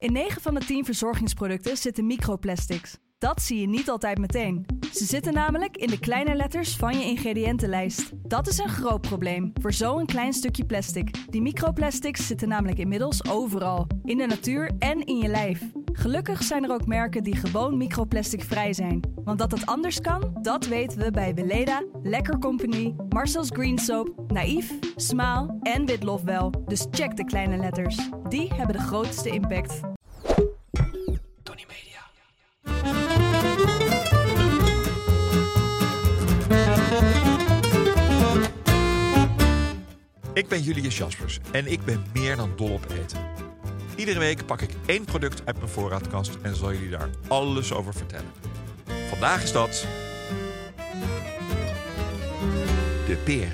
In 9 van de 10 verzorgingsproducten zitten microplastics. Dat zie je niet altijd meteen. Ze zitten namelijk in de kleine letters van je ingrediëntenlijst. Dat is een groot probleem voor zo'n klein stukje plastic. Die microplastics zitten namelijk inmiddels overal, in de natuur en in je lijf. Gelukkig zijn er ook merken die gewoon microplastic vrij zijn. Want dat het anders kan, dat weten we bij Weleda, Lekker Company, Marcel's Green Soap, Naïef, Smaal en Witlof wel. Dus check de kleine letters. Die hebben de grootste impact. Tony Media. Ik ben Julius Jaspers en ik ben meer dan dol op eten. Iedere week pak ik één product uit mijn voorraadkast en zal jullie daar alles over vertellen. Vandaag is dat. De peer.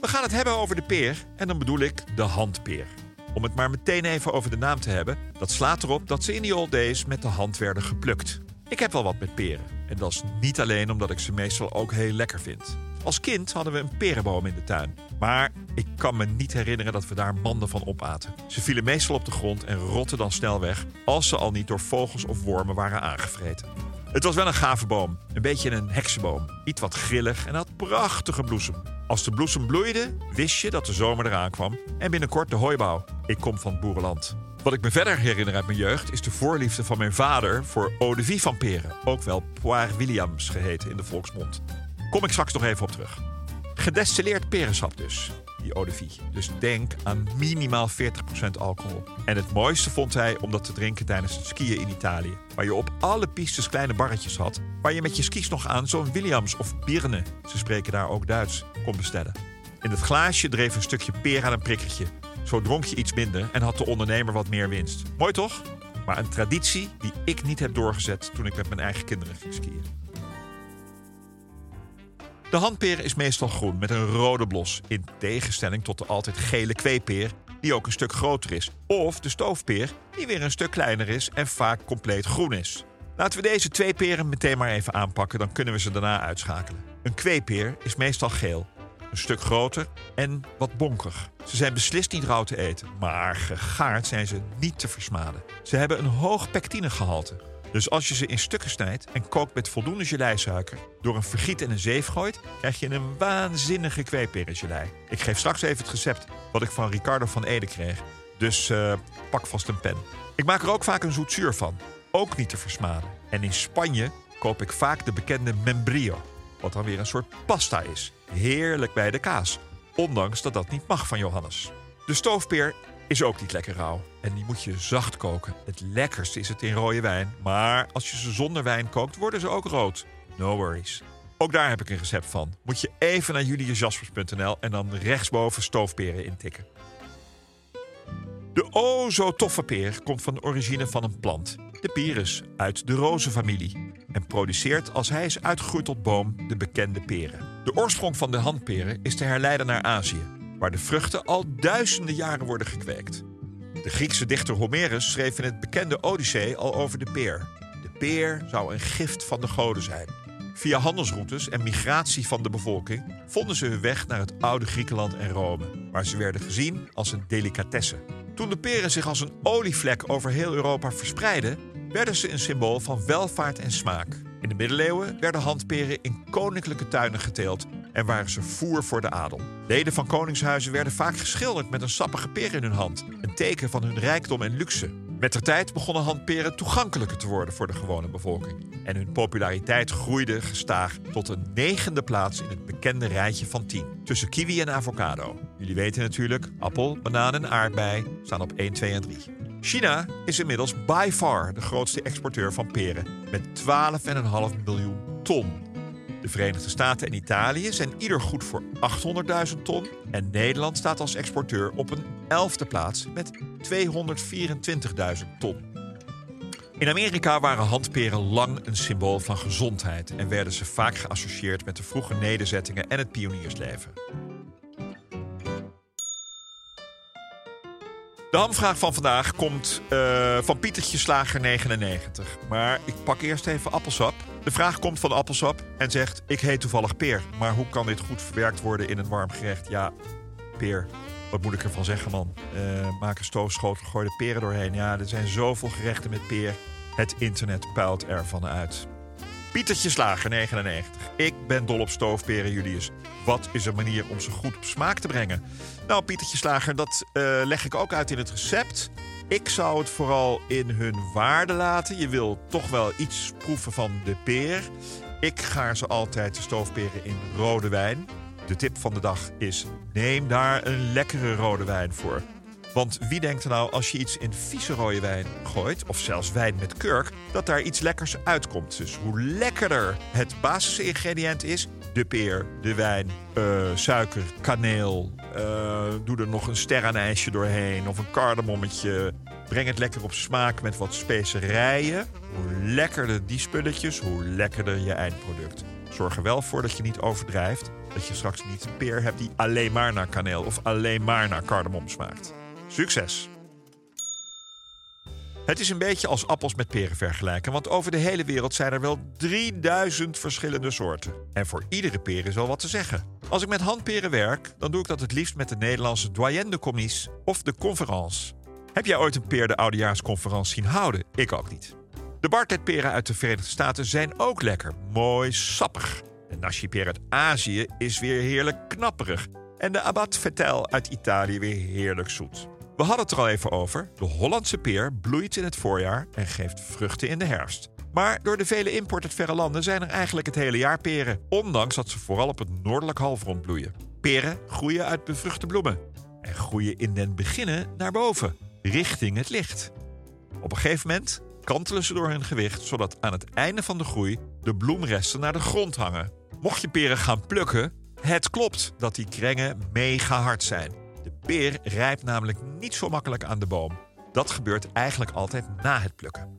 We gaan het hebben over de peer en dan bedoel ik de handpeer. Om het maar meteen even over de naam te hebben, dat slaat erop dat ze in die old days met de hand werden geplukt. Ik heb wel wat met peren. En dat is niet alleen omdat ik ze meestal ook heel lekker vind. Als kind hadden we een perenboom in de tuin. Maar ik kan me niet herinneren dat we daar manden van opaten. Ze vielen meestal op de grond en rotten dan snel weg... als ze al niet door vogels of wormen waren aangevreten. Het was wel een gave boom. Een beetje een heksenboom. Iets wat grillig en had prachtige bloesem. Als de bloesem bloeide, wist je dat de zomer eraan kwam. En binnenkort de hooibouw. Ik kom van het boerenland. Wat ik me verder herinner uit mijn jeugd is de voorliefde van mijn vader voor eau de vie van peren. Ook wel Poire Williams geheten in de volksmond. Kom ik straks nog even op terug. Gedestilleerd perensap dus, die eau de vie. Dus denk aan minimaal 40% alcohol. En het mooiste vond hij om dat te drinken tijdens het skiën in Italië. Waar je op alle pistes kleine barretjes had. Waar je met je skis nog aan zo'n Williams of Birne, ze spreken daar ook Duits, kon bestellen. In het glaasje dreef een stukje peer aan een prikkertje. Zo dronk je iets minder en had de ondernemer wat meer winst. Mooi toch? Maar een traditie die ik niet heb doorgezet toen ik met mijn eigen kinderen ging skiën. De handpeer is meestal groen met een rode blos. In tegenstelling tot de altijd gele kweepeer, die ook een stuk groter is. Of de stoofpeer, die weer een stuk kleiner is en vaak compleet groen is. Laten we deze twee peren meteen maar even aanpakken, dan kunnen we ze daarna uitschakelen. Een kweepeer is meestal geel, een stuk groter en wat bonkig. Ze zijn beslist niet rauw te eten, maar gegaard zijn ze niet te versmaden. Ze hebben een hoog pectinegehalte. Dus als je ze in stukken snijdt en kookt met voldoende geleisuiker, door een vergiet en een zeef gooit, krijg je een waanzinnige kweeperengelei. Ik geef straks even het recept wat ik van Ricardo van Ede kreeg. Dus eh, pak vast een pen. Ik maak er ook vaak een zoetzuur van. Ook niet te versmaden. En in Spanje koop ik vaak de bekende membrillo. Wat dan weer een soort pasta is. Heerlijk bij de kaas. Ondanks dat dat niet mag van Johannes. De stoofpeer is ook niet lekker rauw. En die moet je zacht koken. Het lekkerste is het in rode wijn. Maar als je ze zonder wijn kookt, worden ze ook rood. No worries. Ook daar heb ik een recept van. Moet je even naar juliusjaspers.nl en dan rechtsboven stoofperen intikken. De o zo toffe peer komt van de origine van een plant. De pyrus uit de rozenfamilie. En produceert als hij is uitgegroeid tot boom de bekende peren. De oorsprong van de handperen is te herleiden naar Azië waar de vruchten al duizenden jaren worden gekweekt. De Griekse dichter Homerus schreef in het bekende Odyssee al over de peer. De peer zou een gift van de goden zijn. Via handelsroutes en migratie van de bevolking vonden ze hun weg naar het oude Griekenland en Rome, waar ze werden gezien als een delicatesse. Toen de peren zich als een olievlek over heel Europa verspreidden, werden ze een symbool van welvaart en smaak. In de middeleeuwen werden handperen in koninklijke tuinen geteeld en waren ze voer voor de adel. Leden van koningshuizen werden vaak geschilderd met een sappige peer in hun hand, een teken van hun rijkdom en luxe. Met de tijd begonnen handperen toegankelijker te worden voor de gewone bevolking. En hun populariteit groeide gestaag tot een negende plaats in het bekende rijtje van 10. Tussen kiwi en avocado. Jullie weten natuurlijk, appel, banaan en aardbei staan op 1, 2 en 3. China is inmiddels by far de grootste exporteur van peren met 12,5 miljoen ton. De Verenigde Staten en Italië zijn ieder goed voor 800.000 ton. En Nederland staat als exporteur op een elfde plaats met 224.000 ton. In Amerika waren handperen lang een symbool van gezondheid en werden ze vaak geassocieerd met de vroege nederzettingen en het pioniersleven. De hamvraag van vandaag komt uh, van Pietertje Slager 99. Maar ik pak eerst even appelsap. De vraag komt van appelsap en zegt: Ik heet toevallig peer. Maar hoe kan dit goed verwerkt worden in een warm gerecht? Ja, peer. Wat moet ik ervan zeggen, man? Uh, maak een stoofschotel, gooi de peren doorheen. Ja, er zijn zoveel gerechten met peer. Het internet puilt ervan uit. Pietertje Slager, 99. Ik ben dol op stoofperen, Julius. Wat is een manier om ze goed op smaak te brengen? Nou, Pietertje Slager, dat uh, leg ik ook uit in het recept. Ik zou het vooral in hun waarde laten. Je wil toch wel iets proeven van de peer. Ik gaar ze altijd de stoofperen in rode wijn. De tip van de dag is: neem daar een lekkere rode wijn voor. Want wie denkt er nou als je iets in vieze rode wijn gooit, of zelfs wijn met kurk, dat daar iets lekkers uitkomt? Dus hoe lekkerder het basisingrediënt is, de peer, de wijn, uh, suiker, kaneel, uh, doe er nog een sterrenijsje doorheen of een kardemommetje. Breng het lekker op smaak met wat specerijen. Hoe lekkerder die spulletjes, hoe lekkerder je eindproduct. Zorg er wel voor dat je niet overdrijft. Dat je straks niet peer hebt die alleen maar naar kaneel of alleen maar naar kardemom smaakt. Succes! Het is een beetje als appels met peren vergelijken, want over de hele wereld zijn er wel 3000 verschillende soorten. En voor iedere peer is wel wat te zeggen. Als ik met handperen werk, dan doe ik dat het liefst met de Nederlandse Doyenne de of de Conference. Heb jij ooit een peer de oudejaarsconferentie zien houden? Ik ook niet. De bartetperen uit de Verenigde Staten zijn ook lekker, mooi sappig. De nashi-peer uit Azië is weer heerlijk knapperig. En de Abat Vetel uit Italië weer heerlijk zoet. We hadden het er al even over. De Hollandse peer bloeit in het voorjaar en geeft vruchten in de herfst. Maar door de vele import uit verre landen zijn er eigenlijk het hele jaar peren, ondanks dat ze vooral op het noordelijk halfrond bloeien. Peren groeien uit bevruchte bloemen en groeien in den beginnen naar boven, richting het licht. Op een gegeven moment kantelen ze door hun gewicht, zodat aan het einde van de groei de bloemresten naar de grond hangen. Mocht je peren gaan plukken, het klopt dat die krengen mega hard zijn. Peer rijpt namelijk niet zo makkelijk aan de boom. Dat gebeurt eigenlijk altijd na het plukken.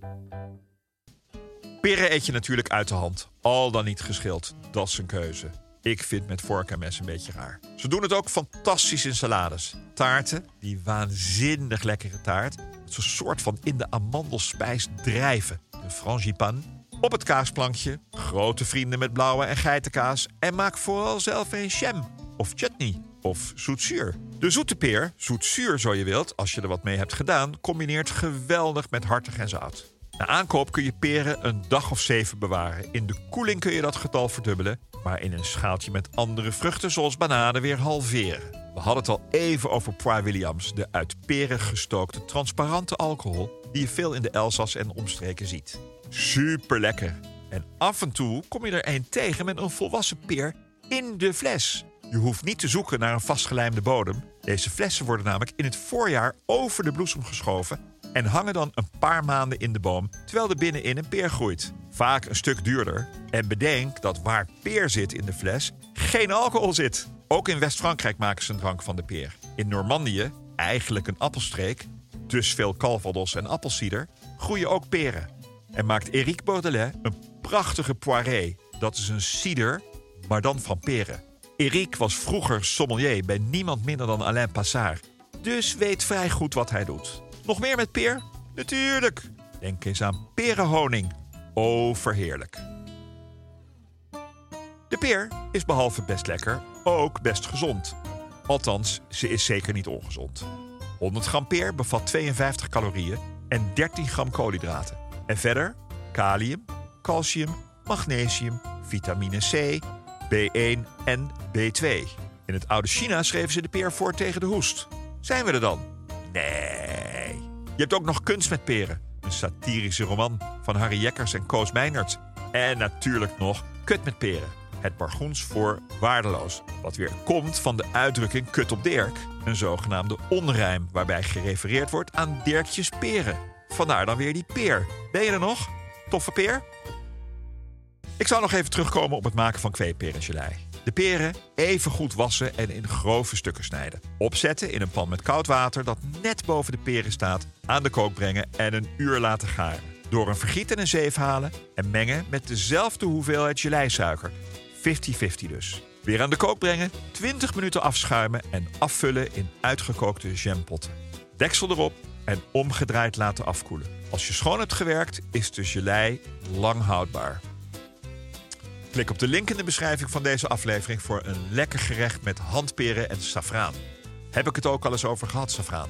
Peren eet je natuurlijk uit de hand, al dan niet geschild. Dat is een keuze. Ik vind met vork en mes een beetje raar. Ze doen het ook fantastisch in salades. Taarten, die waanzinnig lekkere taart. Zo'n soort van in de amandelspijs drijven. De frangipane. Op het kaasplankje, grote vrienden met blauwe en geitenkaas. En maak vooral zelf een jam of chutney of zoetzuur. De zoete peer, zoetzuur zo je wilt, als je er wat mee hebt gedaan, combineert geweldig met hartig en zout. Na aankoop kun je peren een dag of zeven bewaren. In de koeling kun je dat getal verdubbelen, maar in een schaaltje met andere vruchten zoals bananen weer halveren. We hadden het al even over Poir Williams, de uit peren gestookte transparante alcohol die je veel in de Elzas en omstreken ziet. Super lekker. En af en toe kom je er een tegen met een volwassen peer in de fles. Je hoeft niet te zoeken naar een vastgelijmde bodem. Deze flessen worden namelijk in het voorjaar over de bloesem geschoven en hangen dan een paar maanden in de boom terwijl er binnenin een peer groeit. Vaak een stuk duurder. En bedenk dat waar peer zit in de fles, geen alcohol zit. Ook in West-Frankrijk maken ze een drank van de peer. In Normandië, eigenlijk een appelstreek, dus veel calvados en appelsieder, groeien ook peren. En maakt Éric Baudelaire een prachtige poiré. Dat is een cider, maar dan van peren. Eric was vroeger sommelier bij niemand minder dan Alain Passard. Dus weet vrij goed wat hij doet. Nog meer met peer? Natuurlijk. Denk eens aan perenhoning. Overheerlijk. De peer is behalve best lekker ook best gezond. Althans, ze is zeker niet ongezond. 100 gram peer bevat 52 calorieën en 13 gram koolhydraten. En verder kalium, calcium, magnesium, vitamine C, B1 en B2. In het oude China schreven ze de peer voor tegen de hoest. Zijn we er dan? Nee. Je hebt ook nog Kunst met peren. Een satirische roman van Harry Jekkers en Koos Meinert. En natuurlijk nog Kut met peren. Het bargoens voor waardeloos. Wat weer komt van de uitdrukking kut op Dirk. Een zogenaamde onrijm waarbij gerefereerd wordt aan Dirkjes peren. Vandaar dan weer die peer. Ben je er nog? Toffe peer? Ik zou nog even terugkomen op het maken van kweeperengelei. De peren even goed wassen en in grove stukken snijden. Opzetten in een pan met koud water dat net boven de peren staat, aan de kook brengen en een uur laten garen. Door een vergiet en een zeef halen en mengen met dezelfde hoeveelheid geleisuiker. 50-50 dus. Weer aan de kook brengen, 20 minuten afschuimen en afvullen in uitgekookte jampotten. Deksel erop en omgedraaid laten afkoelen. Als je schoon hebt gewerkt, is de gelei lang houdbaar. Klik op de link in de beschrijving van deze aflevering voor een lekker gerecht met handperen en safraan. Heb ik het ook al eens over gehad, safraan?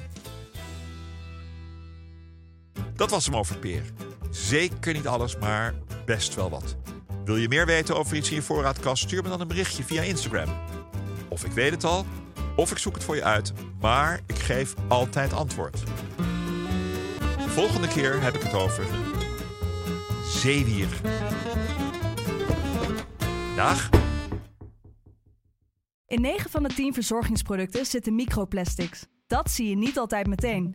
Dat was hem over peer. Zeker niet alles, maar best wel wat. Wil je meer weten over iets in je voorraadkast? Stuur me dan een berichtje via Instagram. Of ik weet het al, of ik zoek het voor je uit, maar ik geef altijd antwoord. Volgende keer heb ik het over zeewier. Dag. In 9 van de 10 verzorgingsproducten zitten microplastics. Dat zie je niet altijd meteen.